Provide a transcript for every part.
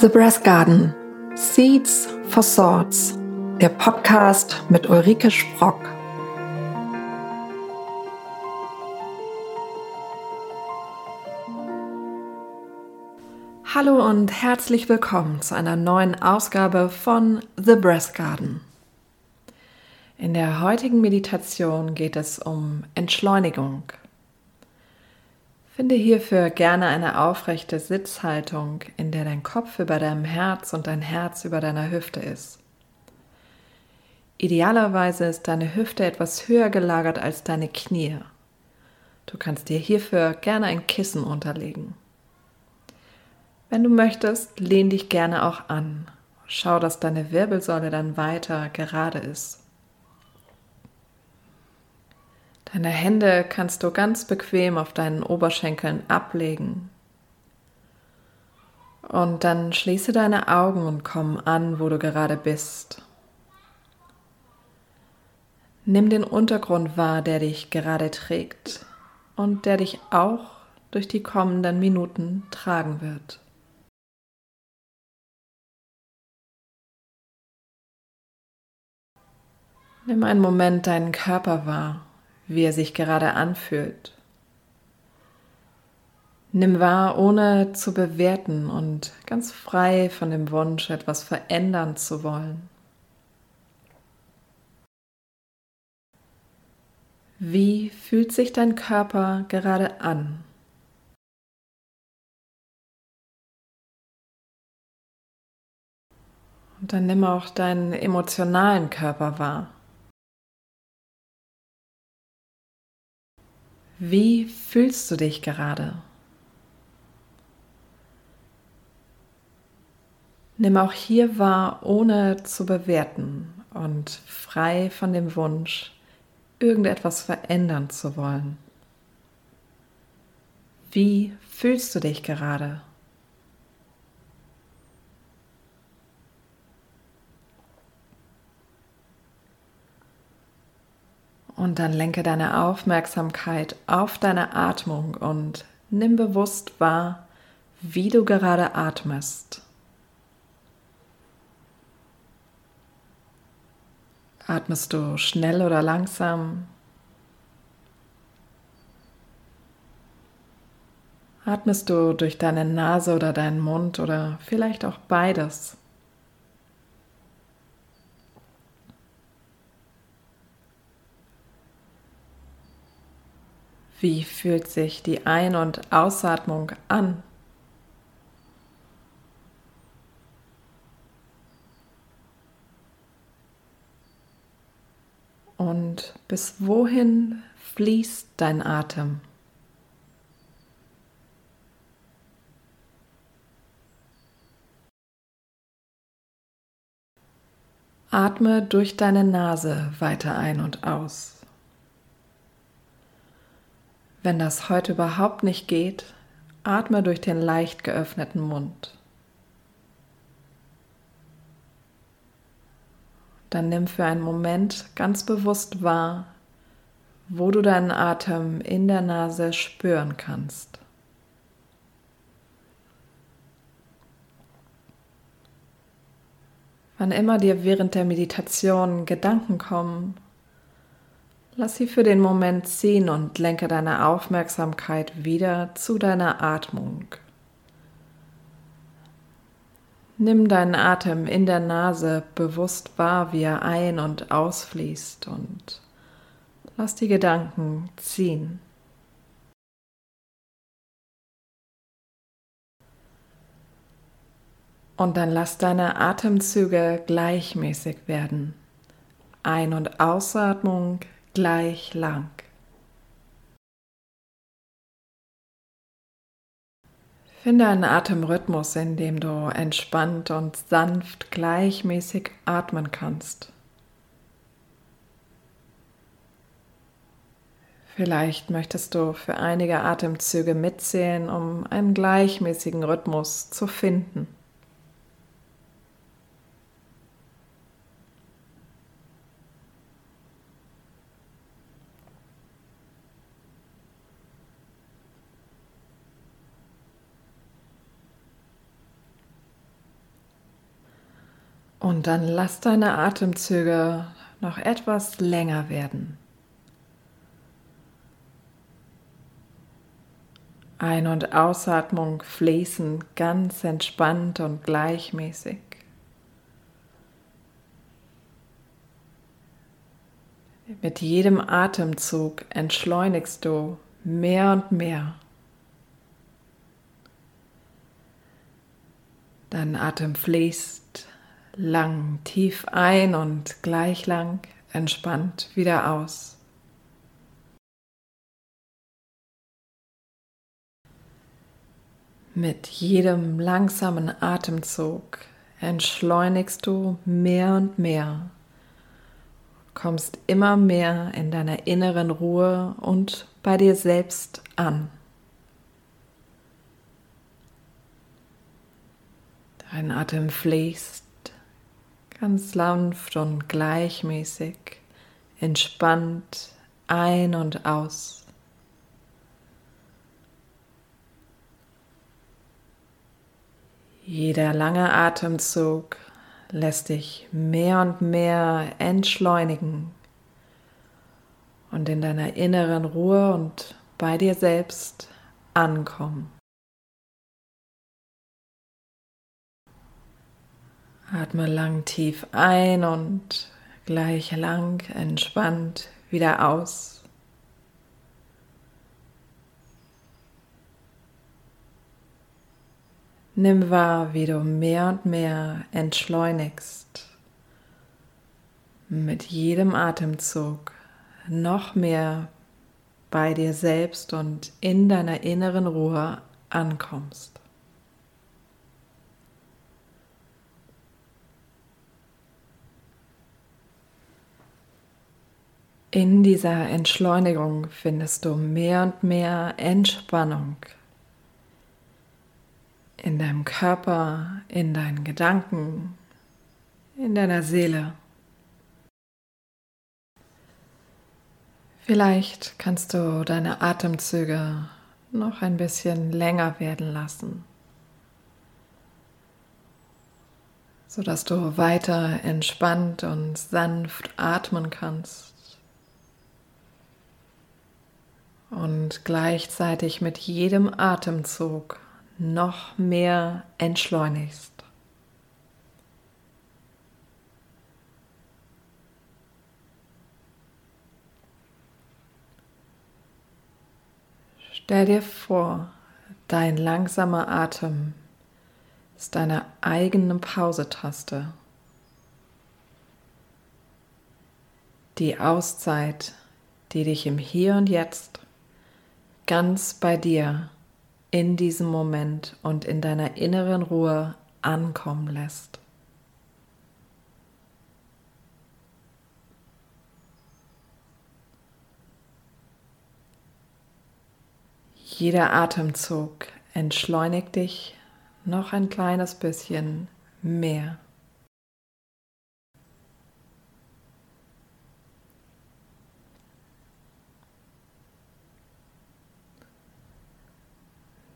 The Brass Garden Seeds for Swords, der Podcast mit Ulrike Sprock. Hallo und herzlich willkommen zu einer neuen Ausgabe von The Brass Garden. In der heutigen Meditation geht es um Entschleunigung. Finde hierfür gerne eine aufrechte Sitzhaltung, in der dein Kopf über deinem Herz und dein Herz über deiner Hüfte ist. Idealerweise ist deine Hüfte etwas höher gelagert als deine Knie. Du kannst dir hierfür gerne ein Kissen unterlegen. Wenn du möchtest, lehn dich gerne auch an. Schau, dass deine Wirbelsäule dann weiter gerade ist. Deine Hände kannst du ganz bequem auf deinen Oberschenkeln ablegen. Und dann schließe deine Augen und komm an, wo du gerade bist. Nimm den Untergrund wahr, der dich gerade trägt und der dich auch durch die kommenden Minuten tragen wird. Nimm einen Moment deinen Körper wahr wie er sich gerade anfühlt. Nimm wahr, ohne zu bewerten und ganz frei von dem Wunsch, etwas verändern zu wollen. Wie fühlt sich dein Körper gerade an? Und dann nimm auch deinen emotionalen Körper wahr. Wie fühlst du dich gerade? Nimm auch hier wahr, ohne zu bewerten und frei von dem Wunsch, irgendetwas verändern zu wollen. Wie fühlst du dich gerade? Und dann lenke deine Aufmerksamkeit auf deine Atmung und nimm bewusst wahr, wie du gerade atmest. Atmest du schnell oder langsam? Atmest du durch deine Nase oder deinen Mund oder vielleicht auch beides? Wie fühlt sich die Ein- und Ausatmung an? Und bis wohin fließt dein Atem? Atme durch deine Nase weiter ein und aus. Wenn das heute überhaupt nicht geht, atme durch den leicht geöffneten Mund. Dann nimm für einen Moment ganz bewusst wahr, wo du deinen Atem in der Nase spüren kannst. Wann immer dir während der Meditation Gedanken kommen, Lass sie für den Moment ziehen und lenke deine Aufmerksamkeit wieder zu deiner Atmung. Nimm deinen Atem in der Nase bewusst wahr, wie er ein- und ausfließt und lass die Gedanken ziehen. Und dann lass deine Atemzüge gleichmäßig werden. Ein- und Ausatmung gleich lang. Finde einen Atemrhythmus, in dem du entspannt und sanft gleichmäßig atmen kannst. Vielleicht möchtest du für einige Atemzüge mitzählen, um einen gleichmäßigen Rhythmus zu finden. Und dann lass deine Atemzüge noch etwas länger werden. Ein- und Ausatmung fließen ganz entspannt und gleichmäßig. Mit jedem Atemzug entschleunigst du mehr und mehr. Dein Atem fließt lang, tief ein und gleich lang entspannt wieder aus. Mit jedem langsamen Atemzug entschleunigst du mehr und mehr, kommst immer mehr in deiner inneren Ruhe und bei dir selbst an. Dein Atem fließt ganz sanft und gleichmäßig, entspannt ein und aus. Jeder lange Atemzug lässt dich mehr und mehr entschleunigen und in deiner inneren Ruhe und bei dir selbst ankommen. Atme lang tief ein und gleich lang entspannt wieder aus. Nimm wahr, wie du mehr und mehr entschleunigst. Mit jedem Atemzug noch mehr bei dir selbst und in deiner inneren Ruhe ankommst. In dieser Entschleunigung findest du mehr und mehr Entspannung in deinem Körper, in deinen Gedanken, in deiner Seele. Vielleicht kannst du deine Atemzüge noch ein bisschen länger werden lassen, sodass du weiter entspannt und sanft atmen kannst. Und gleichzeitig mit jedem Atemzug noch mehr entschleunigst. Stell dir vor, dein langsamer Atem ist deine eigene Pausetaste. Die Auszeit, die dich im Hier und Jetzt ganz bei dir in diesem Moment und in deiner inneren Ruhe ankommen lässt. Jeder Atemzug entschleunigt dich noch ein kleines bisschen mehr.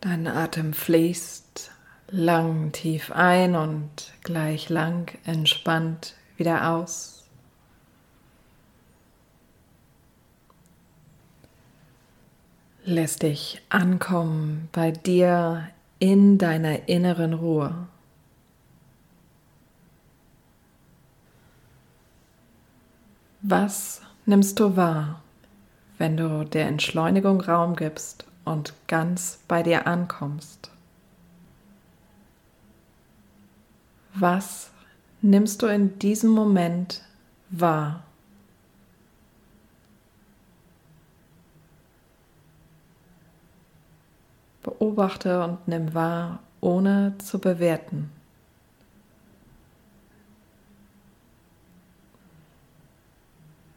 Dein Atem fließt lang tief ein und gleich lang entspannt wieder aus. Lässt dich ankommen bei dir in deiner inneren Ruhe. Was nimmst du wahr, wenn du der Entschleunigung Raum gibst und ganz bei dir ankommst. Was nimmst du in diesem Moment wahr? Beobachte und nimm wahr, ohne zu bewerten.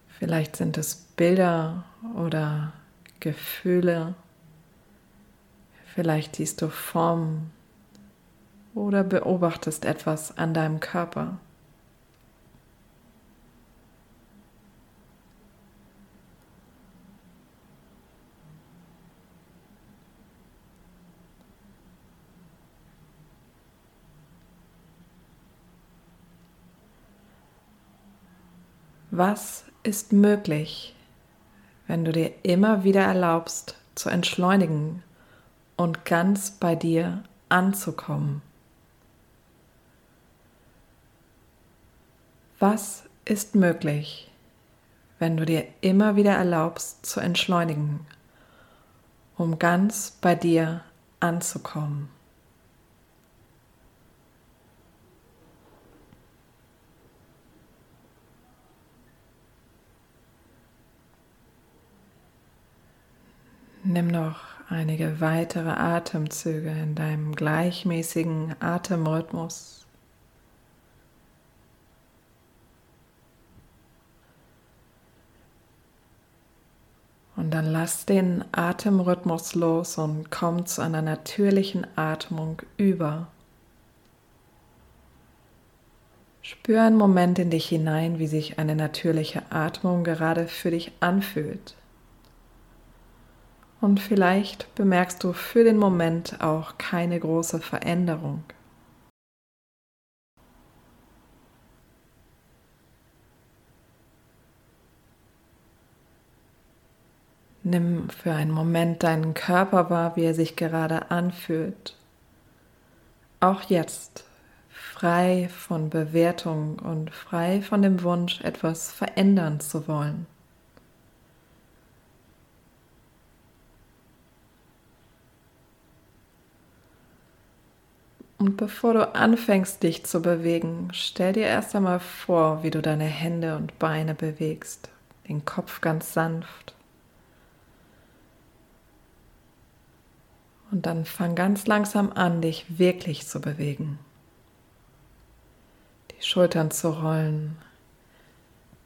Vielleicht sind es Bilder oder Gefühle Vielleicht siehst du Formen oder beobachtest etwas an deinem Körper. Was ist möglich, wenn du dir immer wieder erlaubst zu entschleunigen und ganz bei dir anzukommen? Was ist möglich, wenn du dir immer wieder erlaubst zu entschleunigen, um ganz bei dir anzukommen? Nimm noch einige weitere Atemzüge in deinem gleichmäßigen Atemrhythmus. Und dann lass den Atemrhythmus los und komm zu einer natürlichen Atmung über. Spür einen Moment in dich hinein, wie sich eine natürliche Atmung gerade für dich anfühlt. Und vielleicht bemerkst du für den Moment auch keine große Veränderung. Nimm für einen Moment deinen Körper wahr, wie er sich gerade anfühlt. Auch jetzt frei von Bewertung und frei von dem Wunsch, etwas verändern zu wollen. Und bevor du anfängst, dich zu bewegen, stell dir erst einmal vor, wie du deine Hände und Beine bewegst, den Kopf ganz sanft. Und dann fang ganz langsam an, dich wirklich zu bewegen. Die Schultern zu rollen,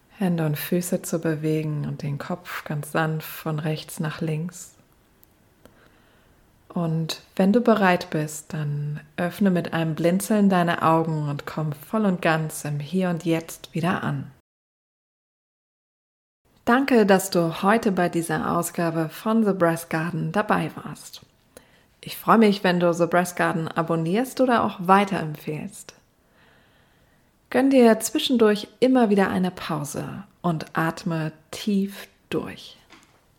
Hände und Füße zu bewegen und den Kopf ganz sanft von rechts nach links. Und wenn du bereit bist, dann öffne mit einem Blinzeln deine Augen und komm voll und ganz im Hier und Jetzt wieder an. Danke, dass du heute bei dieser Ausgabe von The Breast Garden dabei warst. Ich freue mich, wenn du The Breast Garden abonnierst oder auch weiterempfehlst. Gönn dir zwischendurch immer wieder eine Pause und atme tief durch.